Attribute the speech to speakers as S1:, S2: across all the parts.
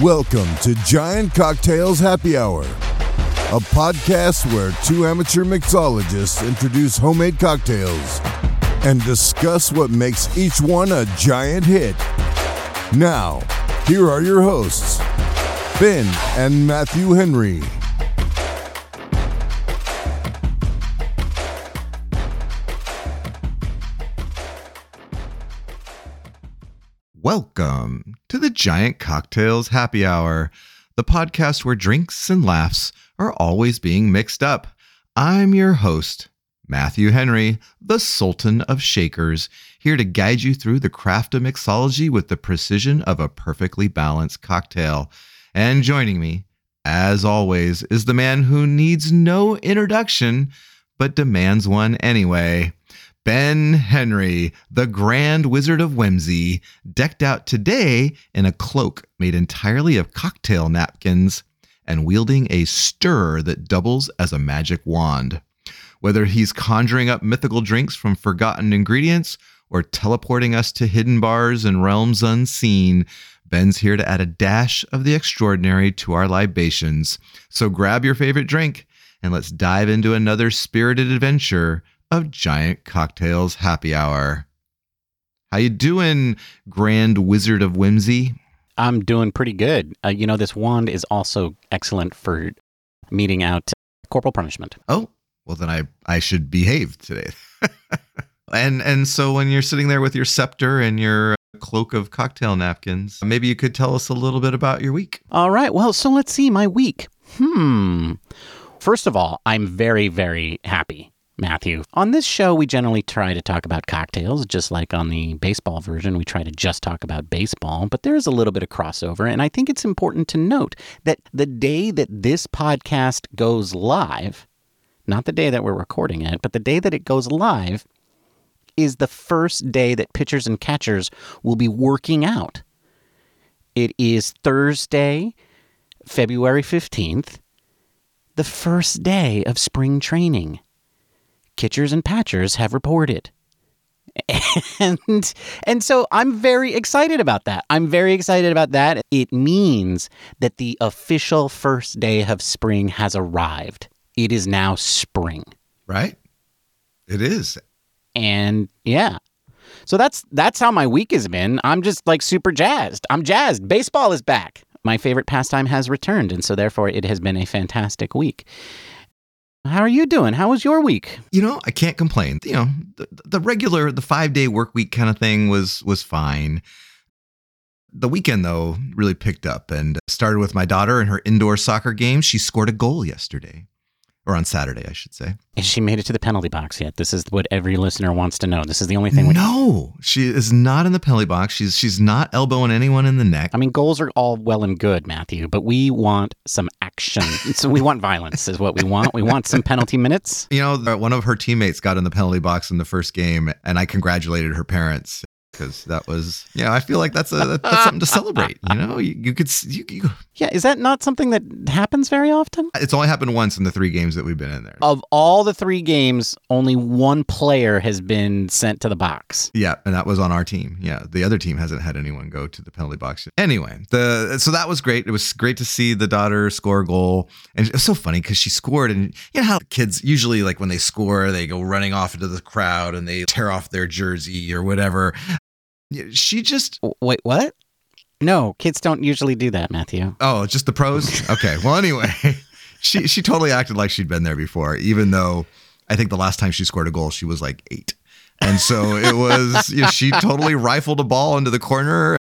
S1: Welcome to Giant Cocktails Happy Hour, a podcast where two amateur mixologists introduce homemade cocktails and discuss what makes each one a giant hit. Now, here are your hosts, Ben and Matthew Henry.
S2: Welcome to the Giant Cocktails Happy Hour, the podcast where drinks and laughs are always being mixed up. I'm your host, Matthew Henry, the Sultan of Shakers, here to guide you through the craft of mixology with the precision of a perfectly balanced cocktail. And joining me, as always, is the man who needs no introduction but demands one anyway. Ben Henry, the Grand Wizard of Whimsy, decked out today in a cloak made entirely of cocktail napkins and wielding a stirrer that doubles as a magic wand. Whether he's conjuring up mythical drinks from forgotten ingredients or teleporting us to hidden bars and realms unseen, Ben's here to add a dash of the extraordinary to our libations. So grab your favorite drink and let's dive into another spirited adventure of Giant Cocktails Happy Hour. How you doing, Grand Wizard of Whimsy?
S3: I'm doing pretty good. Uh, you know, this wand is also excellent for meting out corporal punishment.
S2: Oh, well then I I should behave today. and and so when you're sitting there with your scepter and your cloak of cocktail napkins, maybe you could tell us a little bit about your week.
S3: All right. Well, so let's see my week. Hmm. First of all, I'm very very happy Matthew. On this show, we generally try to talk about cocktails, just like on the baseball version, we try to just talk about baseball, but there is a little bit of crossover. And I think it's important to note that the day that this podcast goes live, not the day that we're recording it, but the day that it goes live, is the first day that pitchers and catchers will be working out. It is Thursday, February 15th, the first day of spring training. Kitchers and Patchers have reported. And and so I'm very excited about that. I'm very excited about that. It means that the official first day of spring has arrived. It is now spring.
S2: Right? It is.
S3: And yeah. So that's that's how my week has been. I'm just like super jazzed. I'm jazzed. Baseball is back. My favorite pastime has returned and so therefore it has been a fantastic week. How are you doing? How was your week?
S2: You know, I can't complain. You know, the, the regular, the five day work week kind of thing was was fine. The weekend though really picked up and started with my daughter in her indoor soccer game. She scored a goal yesterday or on Saturday, I should say.
S3: Has she made it to the penalty box yet? This is what every listener wants to know. This is the only thing.
S2: We- no, she is not in the penalty box. She's she's not elbowing anyone in the neck.
S3: I mean, goals are all well and good, Matthew, but we want some action. so we want violence, is what we want. We want some penalty minutes.
S2: You know, one of her teammates got in the penalty box in the first game, and I congratulated her parents because that was yeah i feel like that's a that's something to celebrate you know? You, you could you, you,
S3: yeah is that not something that happens very often?
S2: It's only happened once in the three games that we've been in there.
S3: Of all the three games only one player has been sent to the box.
S2: Yeah and that was on our team. Yeah the other team hasn't had anyone go to the penalty box yet. anyway the so that was great. It was great to see the daughter score a goal. And it was so funny because she scored and you know how kids usually like when they score they go running off into the crowd and they tear off their jersey or whatever she just
S3: wait what? No kids don't usually do that matthew.
S2: Oh just the pros? Okay well anyway she she totally acted like she'd been there before even though i think the last time she scored a goal she was like eight. And so it was you know, she totally rifled a ball into the corner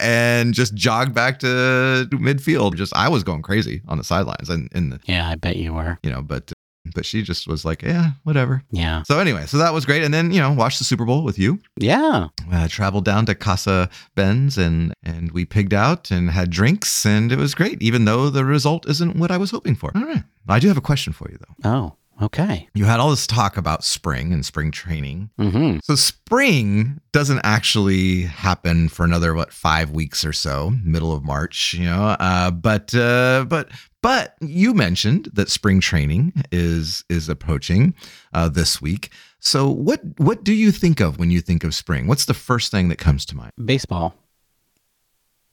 S2: and just jogged back to midfield. Just i was going crazy on the sidelines and in the
S3: yeah i bet you were.
S2: you know but but she just was like, yeah, whatever.
S3: Yeah.
S2: So anyway, so that was great, and then you know, watched the Super Bowl with you.
S3: Yeah.
S2: Uh, traveled down to Casa Ben's and and we pigged out and had drinks, and it was great, even though the result isn't what I was hoping for. All right, I do have a question for you though.
S3: Oh. Okay.
S2: You had all this talk about spring and spring training.
S3: Mm-hmm.
S2: So spring doesn't actually happen for another what five weeks or so, middle of March, you know. Uh, but uh, but but you mentioned that spring training is is approaching uh, this week. So what what do you think of when you think of spring? What's the first thing that comes to mind?
S3: Baseball.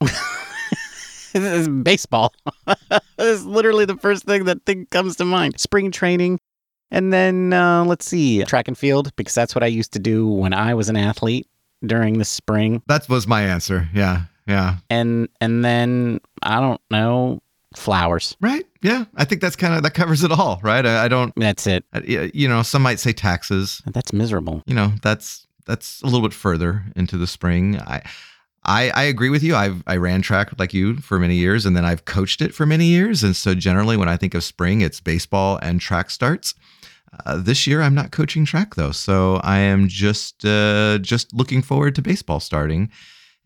S3: baseball. It's literally the first thing that thing comes to mind. Spring training. And then uh, let's see, track and field, because that's what I used to do when I was an athlete during the spring.
S2: That was my answer. Yeah. Yeah.
S3: And and then I don't know, flowers.
S2: Right. Yeah. I think that's kind of that covers it all, right? I, I don't.
S3: That's it.
S2: I- You know, some might say taxes.
S3: That's miserable.
S2: You know, that's that's a little bit further into the spring. I. I, I agree with you. I've I ran track like you for many years, and then I've coached it for many years. And so generally, when I think of spring, it's baseball and track starts. Uh, this year, I'm not coaching track though, so I am just uh, just looking forward to baseball starting,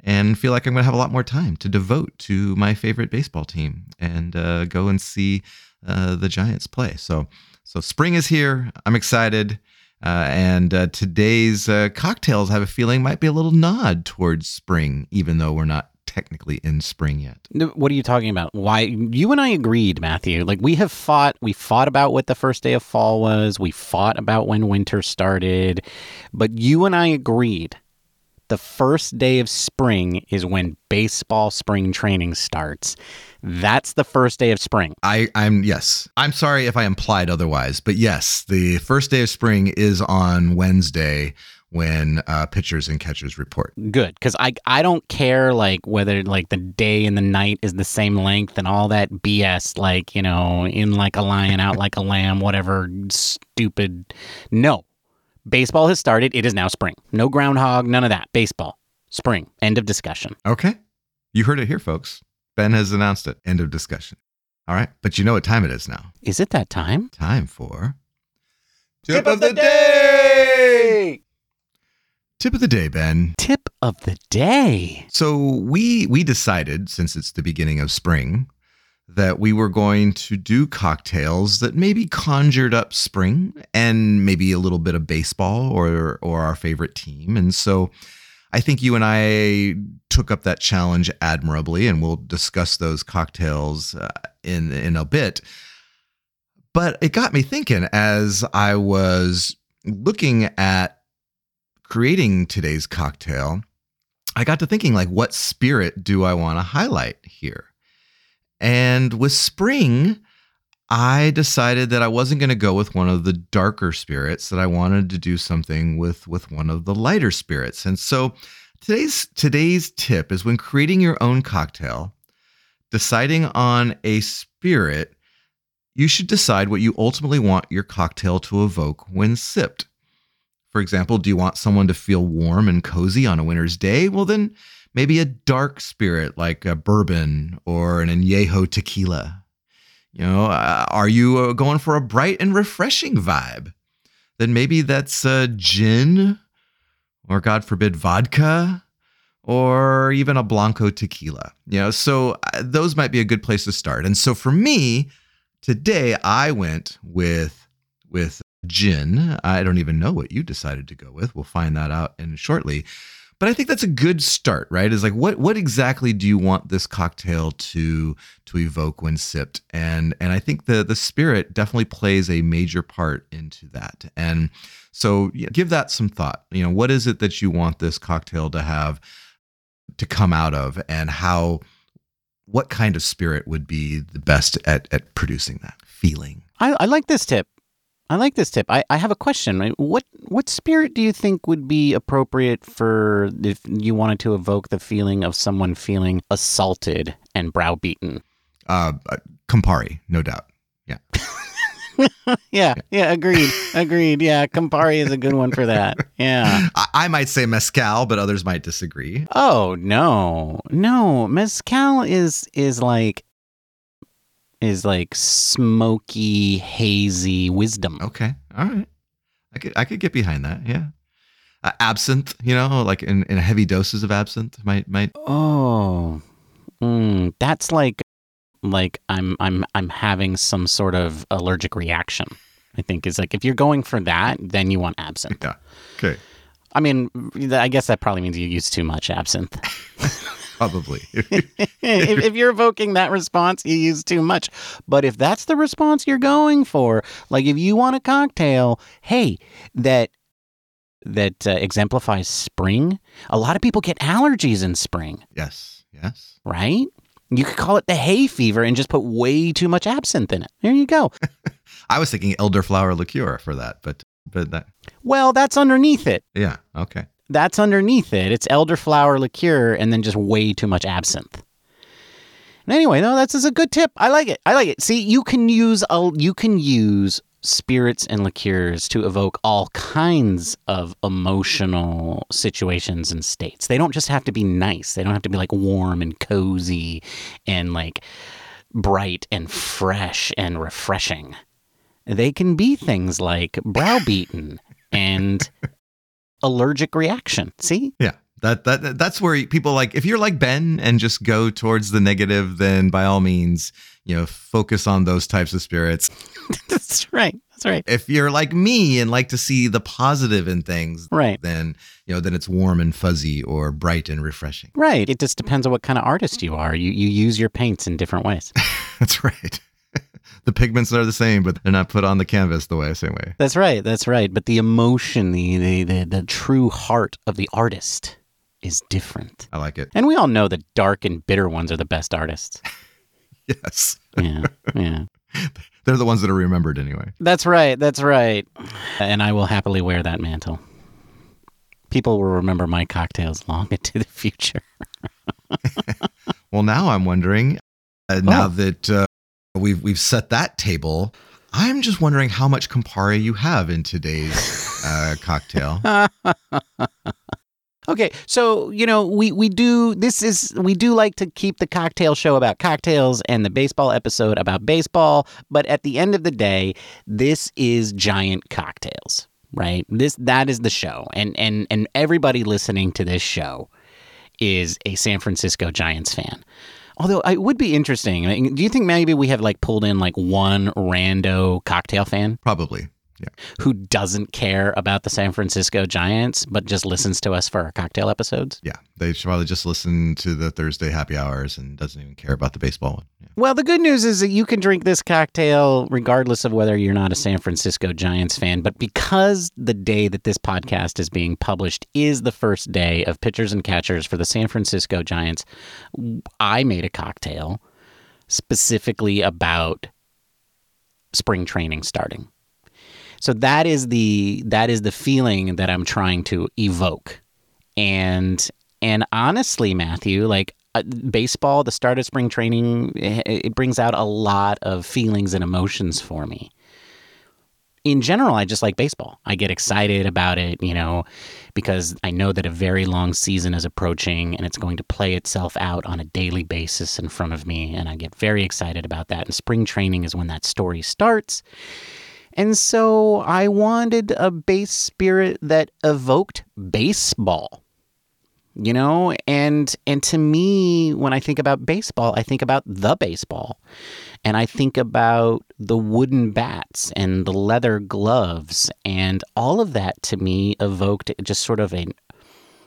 S2: and feel like I'm going to have a lot more time to devote to my favorite baseball team and uh, go and see uh, the Giants play. So so spring is here. I'm excited. Uh, and today's cocktails, I have a feeling, might be a little nod towards spring, even though we're not technically in spring yet.
S3: What are you talking about? Why you and I agreed, Matthew? Like we have fought, we fought about what the first day of fall was, we fought about when winter started, but you and I agreed the first day of spring is when baseball spring training starts. That's the first day of spring.
S2: I, I'm yes. I'm sorry if I implied otherwise, but yes, the first day of spring is on Wednesday when uh, pitchers and catchers report.
S3: Good, because I I don't care like whether like the day and the night is the same length and all that BS. Like you know, in like a lion, out like a lamb, whatever stupid. No, baseball has started. It is now spring. No groundhog, none of that. Baseball, spring. End of discussion.
S2: Okay, you heard it here, folks. Ben has announced it. End of discussion. All right, but you know what time it is now.
S3: Is it that time?
S2: Time for
S3: Tip of the day.
S2: Tip of the day, Ben.
S3: Tip of the day.
S2: So we we decided since it's the beginning of spring that we were going to do cocktails that maybe conjured up spring and maybe a little bit of baseball or or our favorite team. And so I think you and I took up that challenge admirably and we'll discuss those cocktails uh, in in a bit. But it got me thinking as I was looking at creating today's cocktail I got to thinking, like, what spirit do I want to highlight here? And with spring, I decided that I wasn't going to go with one of the darker spirits, that I wanted to do something with, with one of the lighter spirits. And so today's today's tip is when creating your own cocktail, deciding on a spirit, you should decide what you ultimately want your cocktail to evoke when sipped. For example, do you want someone to feel warm and cozy on a winter's day? Well, then maybe a dark spirit like a bourbon or an añejo tequila. You know, uh, are you uh, going for a bright and refreshing vibe? Then maybe that's uh, gin or, God forbid, vodka or even a blanco tequila. You know, so uh, those might be a good place to start. And so for me, today I went with with gin. I don't even know what you decided to go with. We'll find that out in shortly. But I think that's a good start, right? Is like what what exactly do you want this cocktail to to evoke when sipped? And and I think the the spirit definitely plays a major part into that. And so yeah, give that some thought. You know, what is it that you want this cocktail to have to come out of and how what kind of spirit would be the best at at producing that feeling?
S3: I, I like this tip. I like this tip. I, I have a question. right? What what spirit do you think would be appropriate for if you wanted to evoke the feeling of someone feeling assaulted and browbeaten?
S2: Uh, uh, Campari, no doubt.
S3: Yeah. yeah, yeah, agreed, agreed. Yeah, Campari is a good one for that. Yeah.
S2: I, I might say mezcal, but others might disagree.
S3: Oh no, no, mezcal is is like is like smoky, hazy wisdom.
S2: Okay, all right. I could I could get behind that. Yeah. Uh, absinthe, you know, like in, in heavy doses of absinthe might might.
S3: Oh, mm, that's like like I'm I'm I'm having some sort of allergic reaction. I think is like if you're going for that, then you want absinthe.
S2: Yeah. Okay.
S3: I mean, I guess that probably means you use too much absinthe.
S2: Probably.
S3: if, if you're evoking that response, you use too much. But if that's the response you're going for, like if you want a cocktail, hey, that that uh, exemplifies spring. A lot of people get allergies in spring,
S2: yes. Yes.
S3: right? You could call it the hay fever and just put way too much absinthe in it. There you go.
S2: I was thinking elderflower liqueur for that, but but that
S3: well, that's underneath it.
S2: yeah, okay.
S3: That's underneath it. It's elderflower liqueur and then just way too much absinthe. And anyway, no, that's, a good tip. I like it. I like it. See, you can use a, you can use spirits and liqueurs to evoke all kinds of emotional situations and states. They don't just have to be nice. They don't have to be like warm and cozy and like bright and fresh and refreshing. They can be things like browbeaten and allergic reaction. See?
S2: Yeah. That, that that's where people like if you're like Ben and just go towards the negative, then by all means, you know, focus on those types of spirits.
S3: That's right. That's right.
S2: If you're like me and like to see the positive in things,
S3: Right.
S2: then you know, then it's warm and fuzzy or bright and refreshing.
S3: Right. It just depends on what kind of artist you are. You you use your paints in different ways.
S2: That's right. The pigments are the same, but they're not put on the canvas the way same way.
S3: That's right. That's right. But the emotion, the the the, the true heart of the artist is different.
S2: I like it.
S3: And we all know the dark and bitter ones are the best artists.
S2: Yes.
S3: Yeah. Yeah.
S2: They're the ones that are remembered anyway.
S3: That's right. That's right. And I will happily wear that mantle. People will remember my cocktails long into the future.
S2: Well, now I'm wondering, uh, now
S3: Oh.
S2: that uh, we've we've set that table, I'm just wondering how much Campari you have in today's uh, cocktail.
S3: Okay, so you know we we do this is we do like to keep the cocktail show about cocktails and the baseball episode about baseball, but at the end of the day, this is giant cocktails, right? This that is the show, and and and everybody listening to this show is a San Francisco Giants fan. Although it would be interesting. Do you think maybe we have like pulled in like one rando cocktail fan
S2: Probably. Yeah.
S3: who doesn't care about the San Francisco Giants but just listens to us for our cocktail episodes?
S2: Yeah. They should probably just listen to the Thursday happy hours and doesn't even care about the baseball one. Yeah.
S3: Well, the good news is that you can drink this cocktail regardless of whether you're not a San Francisco Giants fan. But because the day that this podcast is being published is the first day of pitchers and catchers for the San Francisco Giants, I made a cocktail specifically about spring training starting. So that is the that is the feeling that I'm trying to evoke. And and honestly, Matthew, like uh, baseball, the start of spring training, it, it brings out a lot of feelings and emotions for me. In general, I just like baseball. I get excited about it, you know, because I know that a very long season is approaching and it's going to play itself out on a daily basis in front of me. And I get very excited about that. And spring training is when that story starts. And so I wanted a base spirit that evoked baseball. You know, and and to me when I think about baseball, I think about the baseball. And I think about the wooden bats and the leather gloves and all of that to me evoked just sort of a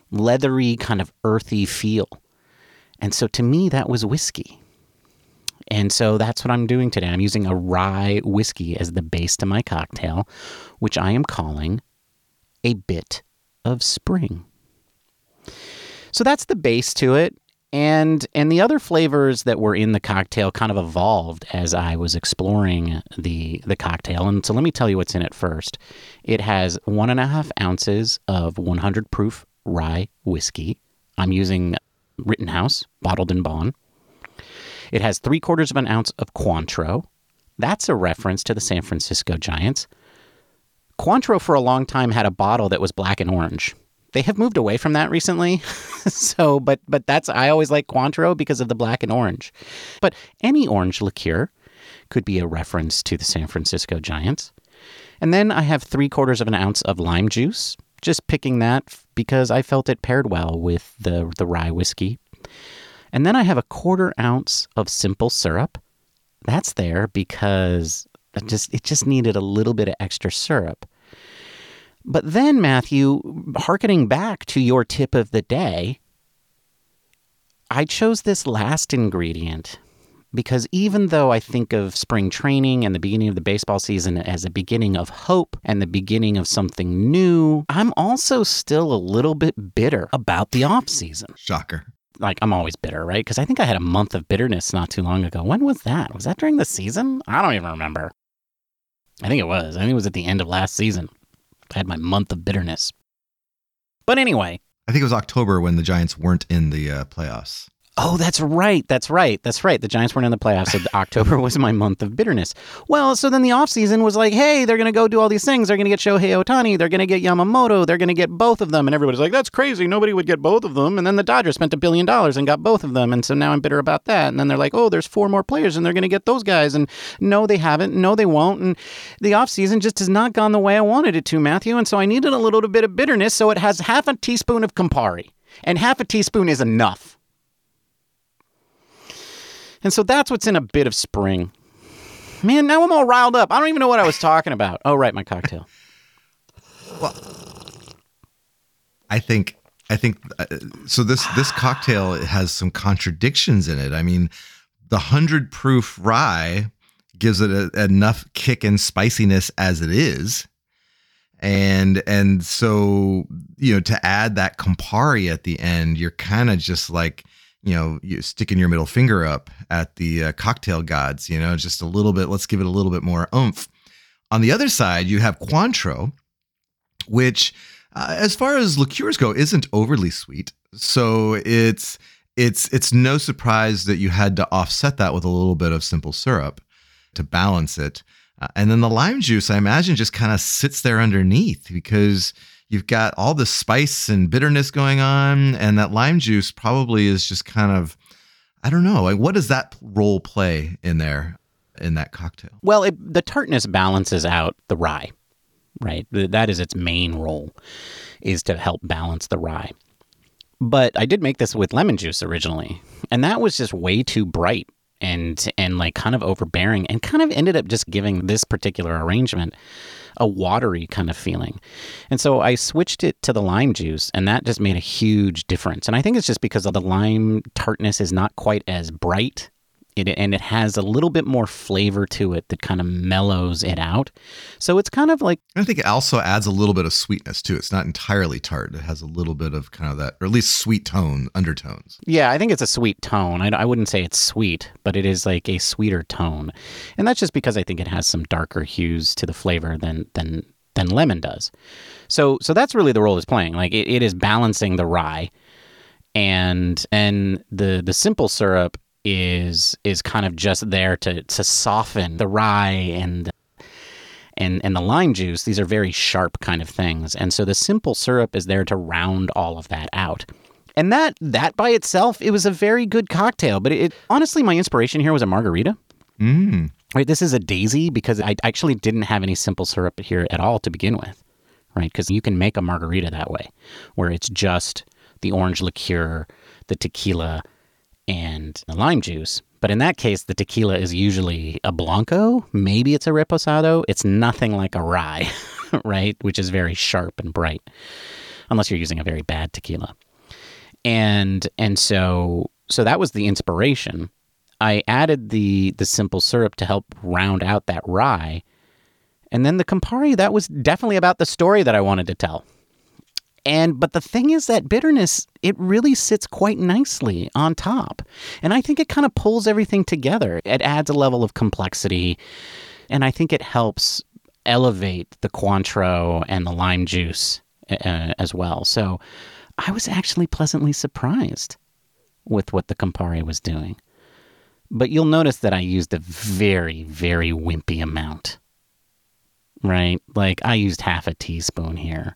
S3: leathery kind of earthy feel. And so to me that was whiskey. And so that's what I'm doing today. I'm using a rye whiskey as the base to my cocktail, which I am calling a bit of spring. So that's the base to it. And and the other flavors that were in the cocktail kind of evolved as I was exploring the the cocktail. And so let me tell you what's in it first. It has one and a half ounces of 100 proof rye whiskey. I'm using Rittenhouse, bottled in bond. It has three quarters of an ounce of Cointreau. That's a reference to the San Francisco Giants. Cointreau for a long time had a bottle that was black and orange. They have moved away from that recently. so, but but that's I always like Cointreau because of the black and orange. But any orange liqueur could be a reference to the San Francisco Giants. And then I have three quarters of an ounce of lime juice. Just picking that because I felt it paired well with the the rye whiskey. And then I have a quarter ounce of simple syrup. That's there because it just it just needed a little bit of extra syrup. But then, Matthew, hearkening back to your tip of the day, I chose this last ingredient because even though I think of spring training and the beginning of the baseball season as a beginning of hope and the beginning of something new, I'm also still a little bit bitter about the off season.
S2: Shocker.
S3: Like I'm always bitter, right? Because I think I had a month of bitterness not too long ago. When was that? Was that during the season? I don't even remember. I think it was. I think it was at the end of last season. I had my month of bitterness. But anyway,
S2: I think it was October when the Giants weren't in the uh, playoffs.
S3: Oh, that's right. That's right. That's right. The Giants weren't in the playoffs. So October was my month of bitterness. Well, so then the offseason was like, hey, they're going to go do all these things. They're going to get Shohei Ohtani. They're going to get Yamamoto. They're going to get both of them. And everybody's like, that's crazy. Nobody would get both of them. And then the Dodgers spent a billion dollars and got both of them. And so now I'm bitter about that. And then they're like, oh, there's four more players and they're going to get those guys. And no, they haven't. No, they won't. And the offseason just has not gone the way I wanted it to, Matthew. And so I needed a little bit of bitterness. So it has half a teaspoon of Campari. And half a teaspoon is enough. And so that's what's in a bit of spring. Man, now I'm all riled up. I don't even know what I was talking about. Oh, right, my cocktail.
S2: well, I think I think uh, so. This this cocktail has some contradictions in it. I mean, the hundred proof rye gives it a, enough kick and spiciness as it is, and and so you know to add that Campari at the end, you're kind of just like you know, you sticking your middle finger up at the uh, cocktail gods, you know, just a little bit, let's give it a little bit more oomph. On the other side, you have Cointreau, which, uh, as far as liqueurs go, isn't overly sweet. So it's it's it's no surprise that you had to offset that with a little bit of simple syrup to balance it. Uh, and then the lime juice, I imagine, just kind of sits there underneath because you've got all the spice and bitterness going on, and that lime juice probably is just kind of, I don't know, like what does that role play in there in that cocktail?
S3: Well, it, the tartness balances out the rye, right? That is its main role, is to help balance the rye. But I did make this with lemon juice originally, and that was just way too bright and and like kind of overbearing and kind of ended up just giving this particular arrangement a watery kind of feeling. And so I switched it to the lime juice, and that just made a huge difference. And I think it's just because of the lime tartness is not quite as bright it, and it has a little bit more flavor to it that kind of mellows it out. So it's kind of like
S2: I think it also adds a little bit of sweetness too. It's not entirely tart. It has a little bit of kind of that, or at least sweet tone undertones.
S3: Yeah, I think it's a sweet tone. I, I wouldn't say it's sweet, but it is like a sweeter tone, and that's just because I think it has some darker hues to the flavor than than than lemon does. So so that's really the role it's playing. Like it, it is balancing the rye and and the the simple syrup is is kind of just there to to soften the rye and and and the lime juice. These are very sharp kind of things, and so the simple syrup is there to round all of that out. And that that by itself, it was a very good cocktail. But it, it honestly, my inspiration here was a margarita.
S2: Mm.
S3: Right, this is a daisy because I actually didn't have any simple syrup here at all to begin with. Right, because you can make a margarita that way, where it's just the orange liqueur, the tequila, and the lime juice. But in that case, the tequila is usually a blanco. Maybe it's a reposado. It's nothing like a rye, right? Which is very sharp and bright, unless you're using a very bad tequila. And and so so that was the inspiration. I added the the simple syrup to help round out that rye. And then the Campari, that was definitely about the story that I wanted to tell. And but the thing is that bitterness it really sits quite nicely on top. And I think it kind of pulls everything together. It adds a level of complexity and I think it helps elevate the Cointreau and the lime juice uh, as well. So I was actually pleasantly surprised with what the Campari was doing. But you'll notice that I used a very, very wimpy amount. Right? Like I used half a teaspoon here.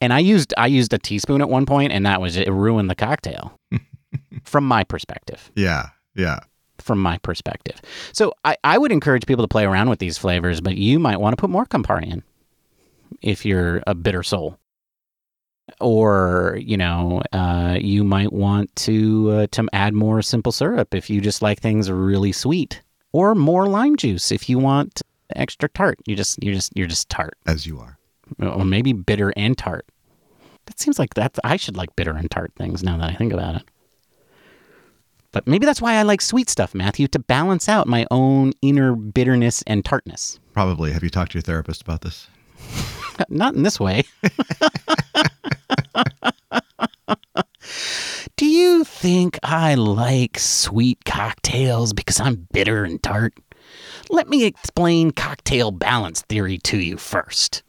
S3: And I used I used a teaspoon at one point, and that was it. Ruined the cocktail, from my perspective.
S2: Yeah, yeah.
S3: From my perspective, so I, I would encourage people to play around with these flavors, but you might want to put more Campari in if you're a bitter soul, or you know uh, you might want to uh, to add more simple syrup if you just like things really sweet, or more lime juice if you want extra tart. You just you just you're just tart
S2: as you are
S3: or maybe bitter and tart. That seems like that I should like bitter and tart things now that I think about it. But maybe that's why I like sweet stuff, Matthew, to balance out my own inner bitterness and tartness.
S2: Probably. Have you talked to your therapist about this?
S3: Not in this way. Do you think I like sweet cocktails because I'm bitter and tart? Let me explain cocktail balance theory to you first.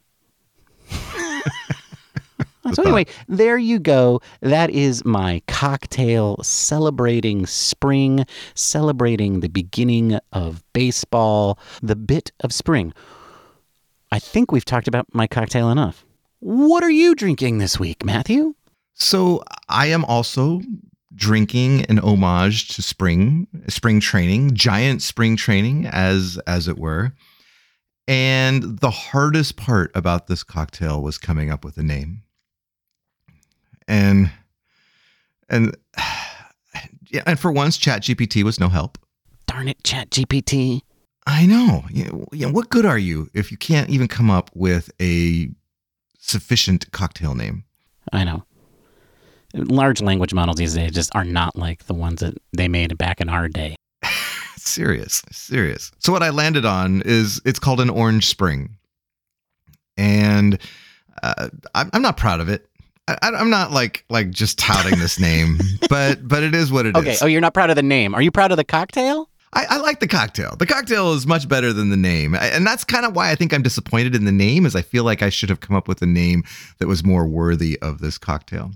S3: So, anyway, there you go. That is my cocktail celebrating spring, celebrating the beginning of baseball, the bit of spring. I think we've talked about my cocktail enough. What are you drinking this week, Matthew?
S2: So I am also drinking an homage to spring, spring training, giant spring training, as as it were. And the hardest part about this cocktail was coming up with a name. And and yeah, and for once, ChatGPT was no help.
S3: Darn it, ChatGPT.
S2: I know. Yeah, yeah, what good are you if you can't even come up with a sufficient cocktail name?
S3: I know. Large language models these days just are not like the ones that they made back in our day.
S2: serious, serious. So what I landed on is it's called an Orange Spring, and uh, I'm, I'm not proud of it. I, I'm not like like just touting this name, but but it is what it
S3: okay.
S2: is.
S3: Oh, you're not proud of the name. Are you proud of the cocktail?
S2: I, I like the cocktail. The cocktail is much better than the name, and that's kind of why I think I'm disappointed in the name. Is I feel like I should have come up with a name that was more worthy of this cocktail.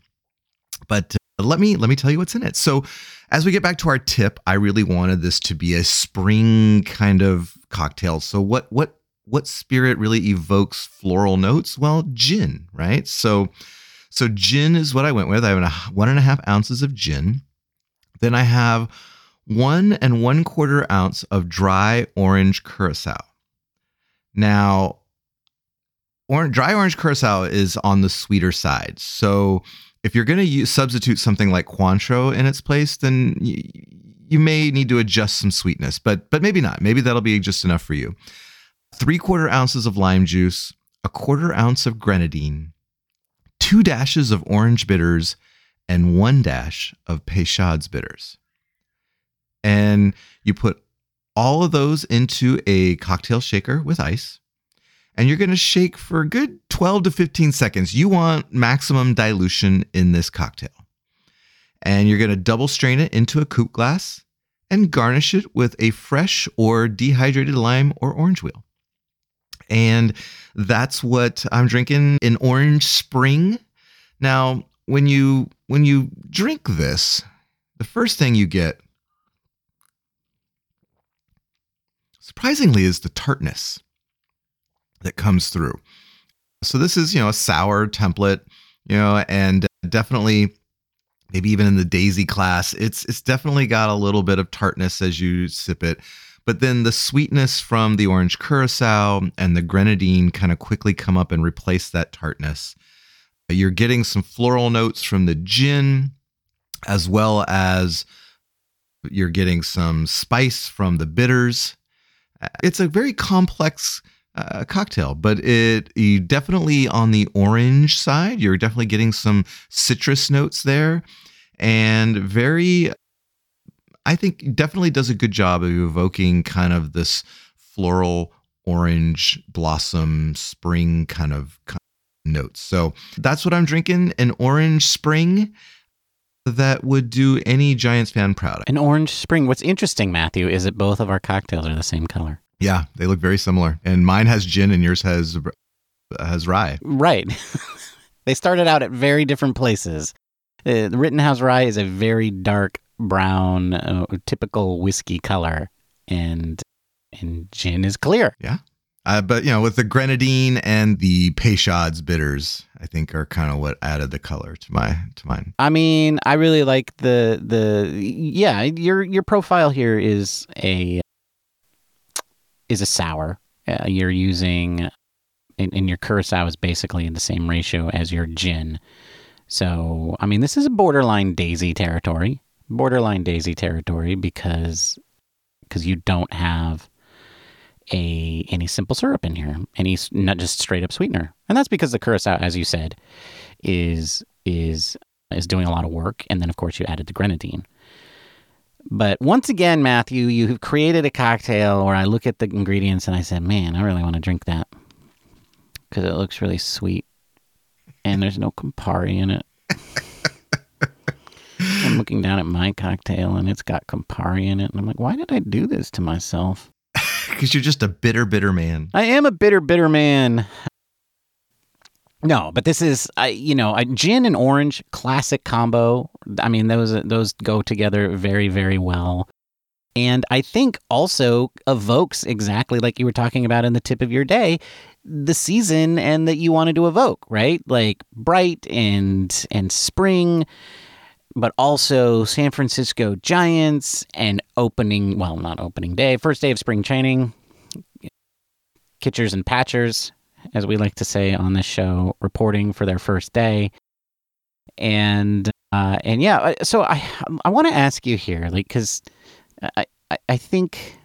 S2: But uh, let me let me tell you what's in it. So, as we get back to our tip, I really wanted this to be a spring kind of cocktail. So, what what what spirit really evokes floral notes? Well, gin, right? So, so gin is what I went with. I have a uh, one and a half ounces of gin. Then I have one and one quarter ounce of dry orange curacao. Now, orange, dry orange curacao is on the sweeter side. So if you're going to substitute something like Cointreau in its place, then you, you may need to adjust some sweetness, but but maybe not. Maybe that'll be just enough for you. Three quarter ounces of lime juice, a quarter ounce of grenadine, two dashes of orange bitters, and one dash of Peychaud's bitters and you put all of those into a cocktail shaker with ice and you're going to shake for a good 12 to 15 seconds. You want maximum dilution in this cocktail. And you're going to double strain it into a coupe glass and garnish it with a fresh or dehydrated lime or orange wheel. And that's what I'm drinking in Orange Spring. Now, when you when you drink this, the first thing you get surprisingly is the tartness that comes through. So this is, you know, a sour template, you know, and definitely maybe even in the daisy class, it's it's definitely got a little bit of tartness as you sip it. But then the sweetness from the orange curacao and the grenadine kind of quickly come up and replace that tartness. You're getting some floral notes from the gin as well as you're getting some spice from the bitters it's a very complex uh, cocktail, but it you definitely on the orange side. You're definitely getting some citrus notes there, and very. I think definitely does a good job of evoking kind of this floral orange blossom spring kind of notes. So that's what I'm drinking an orange spring that would do any Giants fan proud.
S3: An orange spring. What's interesting, Matthew, is that both of our cocktails are the same color.
S2: Yeah, they look very similar. And mine has gin and yours has has rye.
S3: Right. they started out at very different places. Uh, the Rittenhouse rye is a very dark brown, uh, typical whiskey color, and and gin is clear.
S2: Yeah. Uh, but you know, with the grenadine and the Peychaud's bitters, I think are kind of what added the color to my to mine.
S3: I mean, I really like the the yeah. Your your profile here is a is a sour. Uh, you're using and, and your curacao is basically in the same ratio as your gin. So I mean, this is a borderline daisy territory. Borderline daisy territory because because you don't have a any simple syrup in here, any not just straight up sweetener, and that's because the curacao, as you said, is is is doing a lot of work, and then of course you added the grenadine. But once again, Matthew, you have created a cocktail where I look at the ingredients and I said, "Man, I really want to drink that because it looks really sweet, and there's no Campari in it." I'm looking down at my cocktail and it's got Campari in it. And I'm like, why did I do this to myself?
S2: Because you're just a bitter, bitter man.
S3: I am a bitter, bitter man. No, but this is, I you know, a gin and orange classic combo. I mean, those those go together very, very well. And I think also evokes exactly like you were talking about in the tip of your day, the season and that you wanted to evoke, right? Like bright and and spring, but also San Francisco Giants and opening, well, not opening day, first day of spring training. Kitchers and Patchers, as we like to say on this show, reporting for their first day. And uh, and yeah, uh, so I I want to ask you here, like, because I, I I think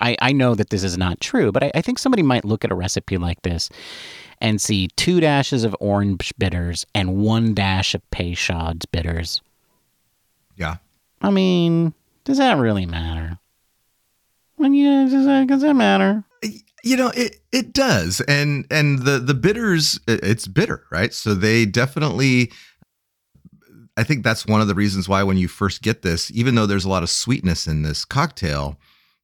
S3: I I know that this is not true, but I, I think somebody might look at a recipe like this and see two dashes of orange bitters and one dash of Peychaud's bitters.
S2: Yeah.
S3: I mean, does that really matter? When you does that, does that matter?
S2: You know, it it does, and and the the bitters, it's bitter, right? So they definitely. I think that's one of the reasons why when you first get this, even though there's a lot of sweetness in this cocktail,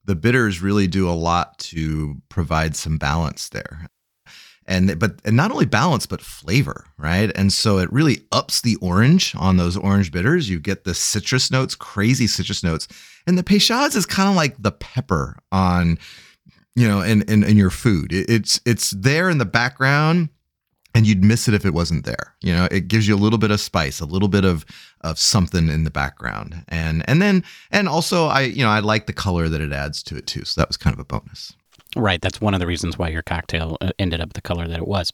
S2: the bitters really do a lot to provide some balance there. And but and not only balance but flavor right? And so it really ups the orange on those orange bitters you get the citrus notes crazy citrus notes. And the peychaud's is kind of like the pepper on you know in in, in your food. It, it's it's there in the background and you'd miss it if it wasn't there you know it gives you a little bit of spice a little bit of of something in the background and and then and also i you know i like the color that it adds to it too so that was kind of a bonus
S3: Right. That's one of the reasons why your cocktail uh, ended up the color that it was.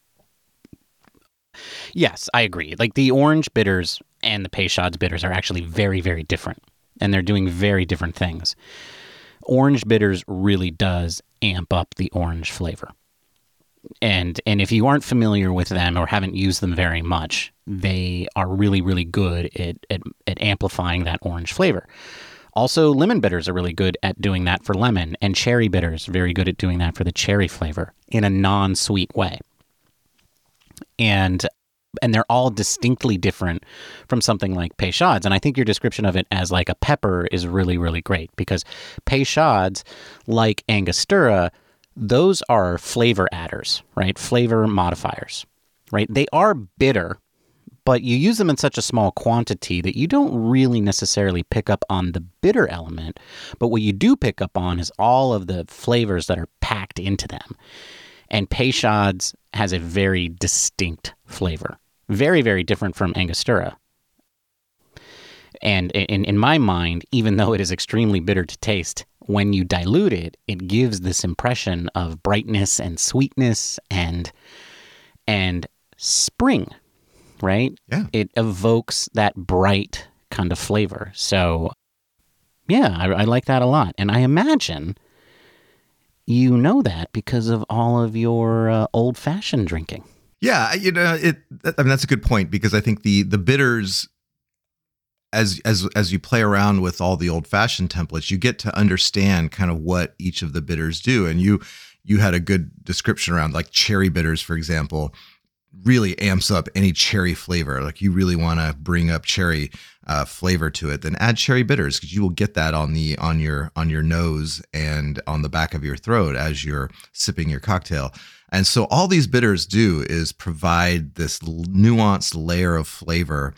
S3: Yes, I agree. Like the orange bitters and the Peychaud's bitters are actually very, very different, and they're doing very different things. Orange bitters really does amp up the orange flavor. And and if you aren't familiar with them or haven't used them very much, they are really, really good at, at, at amplifying that orange flavor. Also, lemon bitters are really good at doing that for lemon, and cherry bitters very good at doing that for the cherry flavor in a non-sweet way. And and they're all distinctly different from something like Peychaud's. And I think your description of it as like a pepper is really, really great because Peychaud's, like Angostura, those are flavor adders, right? Flavor modifiers, right? They are bitter, but you use them in such a small quantity that you don't really necessarily pick up on the bitter element. But what you do pick up on is all of the flavors that are packed into them. And Peychaud's has a very distinct flavor, very, very different from Angostura. And in, in my mind, even though it is extremely bitter to taste, when you dilute it, it gives this impression of brightness and sweetness and and spring right?
S2: Yeah.
S3: It evokes that bright kind of flavor. So, yeah, I, I like that a lot. And I imagine you know that because of all of your uh, old fashioned drinking.
S2: Yeah, you know, it. I mean, that's a good point because I think the the bitters, as as as you play around with all the old fashioned templates, you get to understand kind of what each of the bitters do, and you you had a good description around like cherry bitters, for example really amps up any cherry flavor. Like you really want to bring up cherry uh, flavor to it, then add cherry bitters because you will get that on the on your on your nose and on the back of your throat as you're sipping your cocktail. And so all these bitters do is provide this nuanced layer of flavor,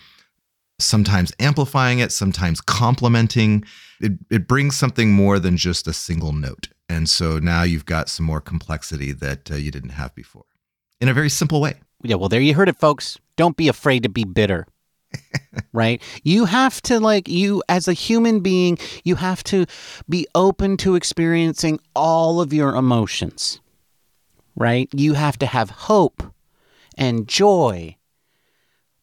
S2: sometimes amplifying it, sometimes complementing. It, it brings something more than just a single note. And so now you've got some more complexity that uh, you didn't have before in a very simple way.
S3: Yeah, well, there you heard it, folks. Don't be afraid to be bitter. right? You have to, like, you as a human being, you have to be open to experiencing all of your emotions, right? You have to have hope and joy.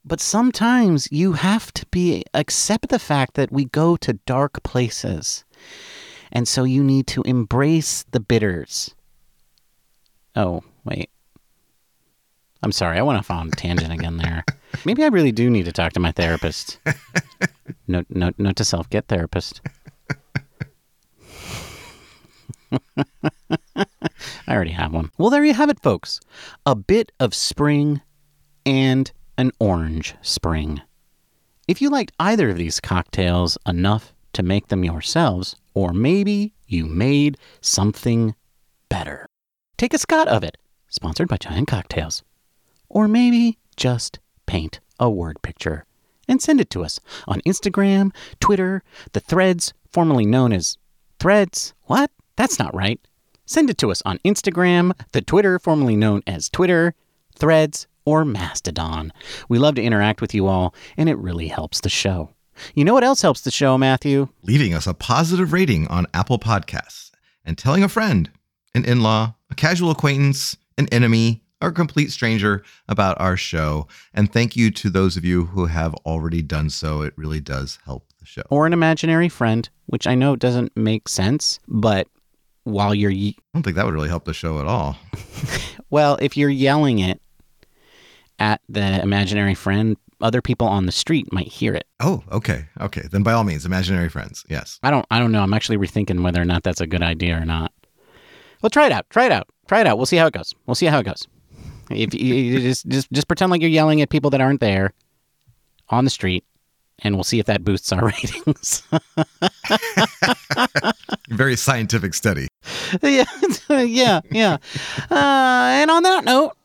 S3: But sometimes you have to be, accept the fact that we go to dark places. And so you need to embrace the bitters. Oh, wait. I'm sorry, I went off on a tangent again there. Maybe I really do need to talk to my therapist. Note, note, note to self: get therapist. I already have one. Well, there you have it, folks. A bit of spring and an orange spring. if you liked either of these cocktails enough to make them yourselves, or maybe you made something better, take a Scott of it, sponsored by Giant Cocktails. Or maybe just paint a word picture and send it to us on Instagram, Twitter, the threads, formerly known as Threads. What? That's not right. Send it to us on Instagram, the Twitter, formerly known as Twitter, Threads, or Mastodon. We love to interact with you all, and it really helps the show. You know what else helps the show, Matthew?
S2: Leaving us a positive rating on Apple Podcasts and telling a friend, an in law, a casual acquaintance, an enemy, or a complete stranger about our show. And thank you to those of you who have already done so. It really does help the show.
S3: Or an imaginary friend, which I know doesn't make sense, but while you're, ye-
S2: I don't think that would really help the show at all.
S3: well, if you're yelling it at the imaginary friend, other people on the street might hear it.
S2: Oh, okay. Okay. Then by all means, imaginary friends. Yes.
S3: I don't I don't know. I'm actually rethinking whether or not that's a good idea or not. Well, try it out. Try it out. Try it out. We'll see how it goes. We'll see how it goes. If you, you just just just pretend like you're yelling at people that aren't there on the street, and we'll see if that boosts our ratings.
S2: Very scientific study.
S3: yeah, yeah, yeah. Uh, and on that note,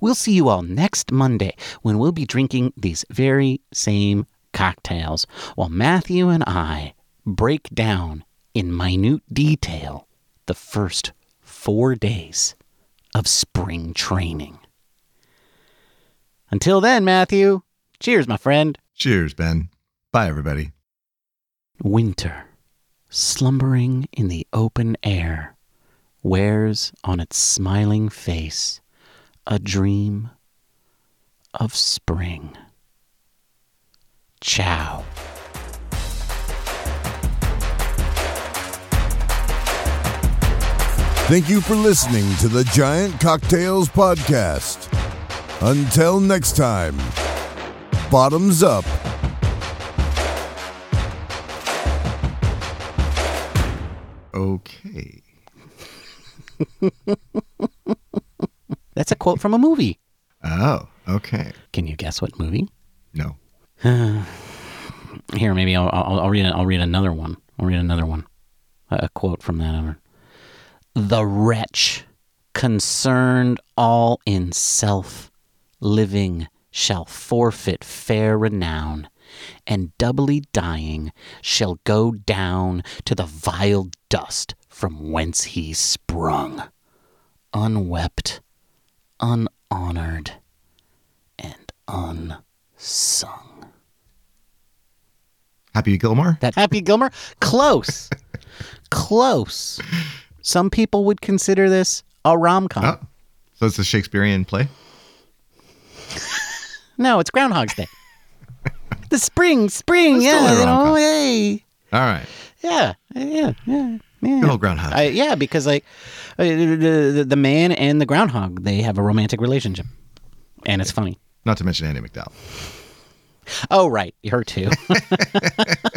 S3: we'll see you all next Monday when we'll be drinking these very same cocktails while Matthew and I break down in minute detail the first four days of spring training. Until then, Matthew, cheers, my friend.
S2: Cheers, Ben. Bye, everybody.
S3: Winter, slumbering in the open air, wears on its smiling face a dream of spring. Ciao.
S1: Thank you for listening to the Giant Cocktails Podcast. Until next time, bottoms up.
S2: Okay.
S3: That's a quote from a movie.
S2: Oh, okay.
S3: Can you guess what movie?
S2: No.
S3: Here, maybe I'll, I'll, I'll read. I'll read another one. I'll read another one. A, a quote from that. Other. The wretch, concerned all in self, living shall forfeit fair renown, and doubly dying shall go down to the vile dust from whence he sprung, unwept, unhonored, and unsung.
S2: Happy Gilmore?
S3: That Happy Gilmore? Close. Close. Some people would consider this a rom com.
S2: Oh. So it's a Shakespearean play?
S3: No, it's Groundhog's Day. the spring, spring,
S2: It's
S3: yeah,
S2: a
S3: you know, hey.
S2: All right.
S3: Yeah, yeah, yeah, yeah.
S2: Good old Groundhog.
S3: I, yeah, because like uh, the, the the man and the groundhog, they have a romantic relationship, and it's funny.
S2: Not to mention Andie MacDowell.
S3: Oh, right, her too.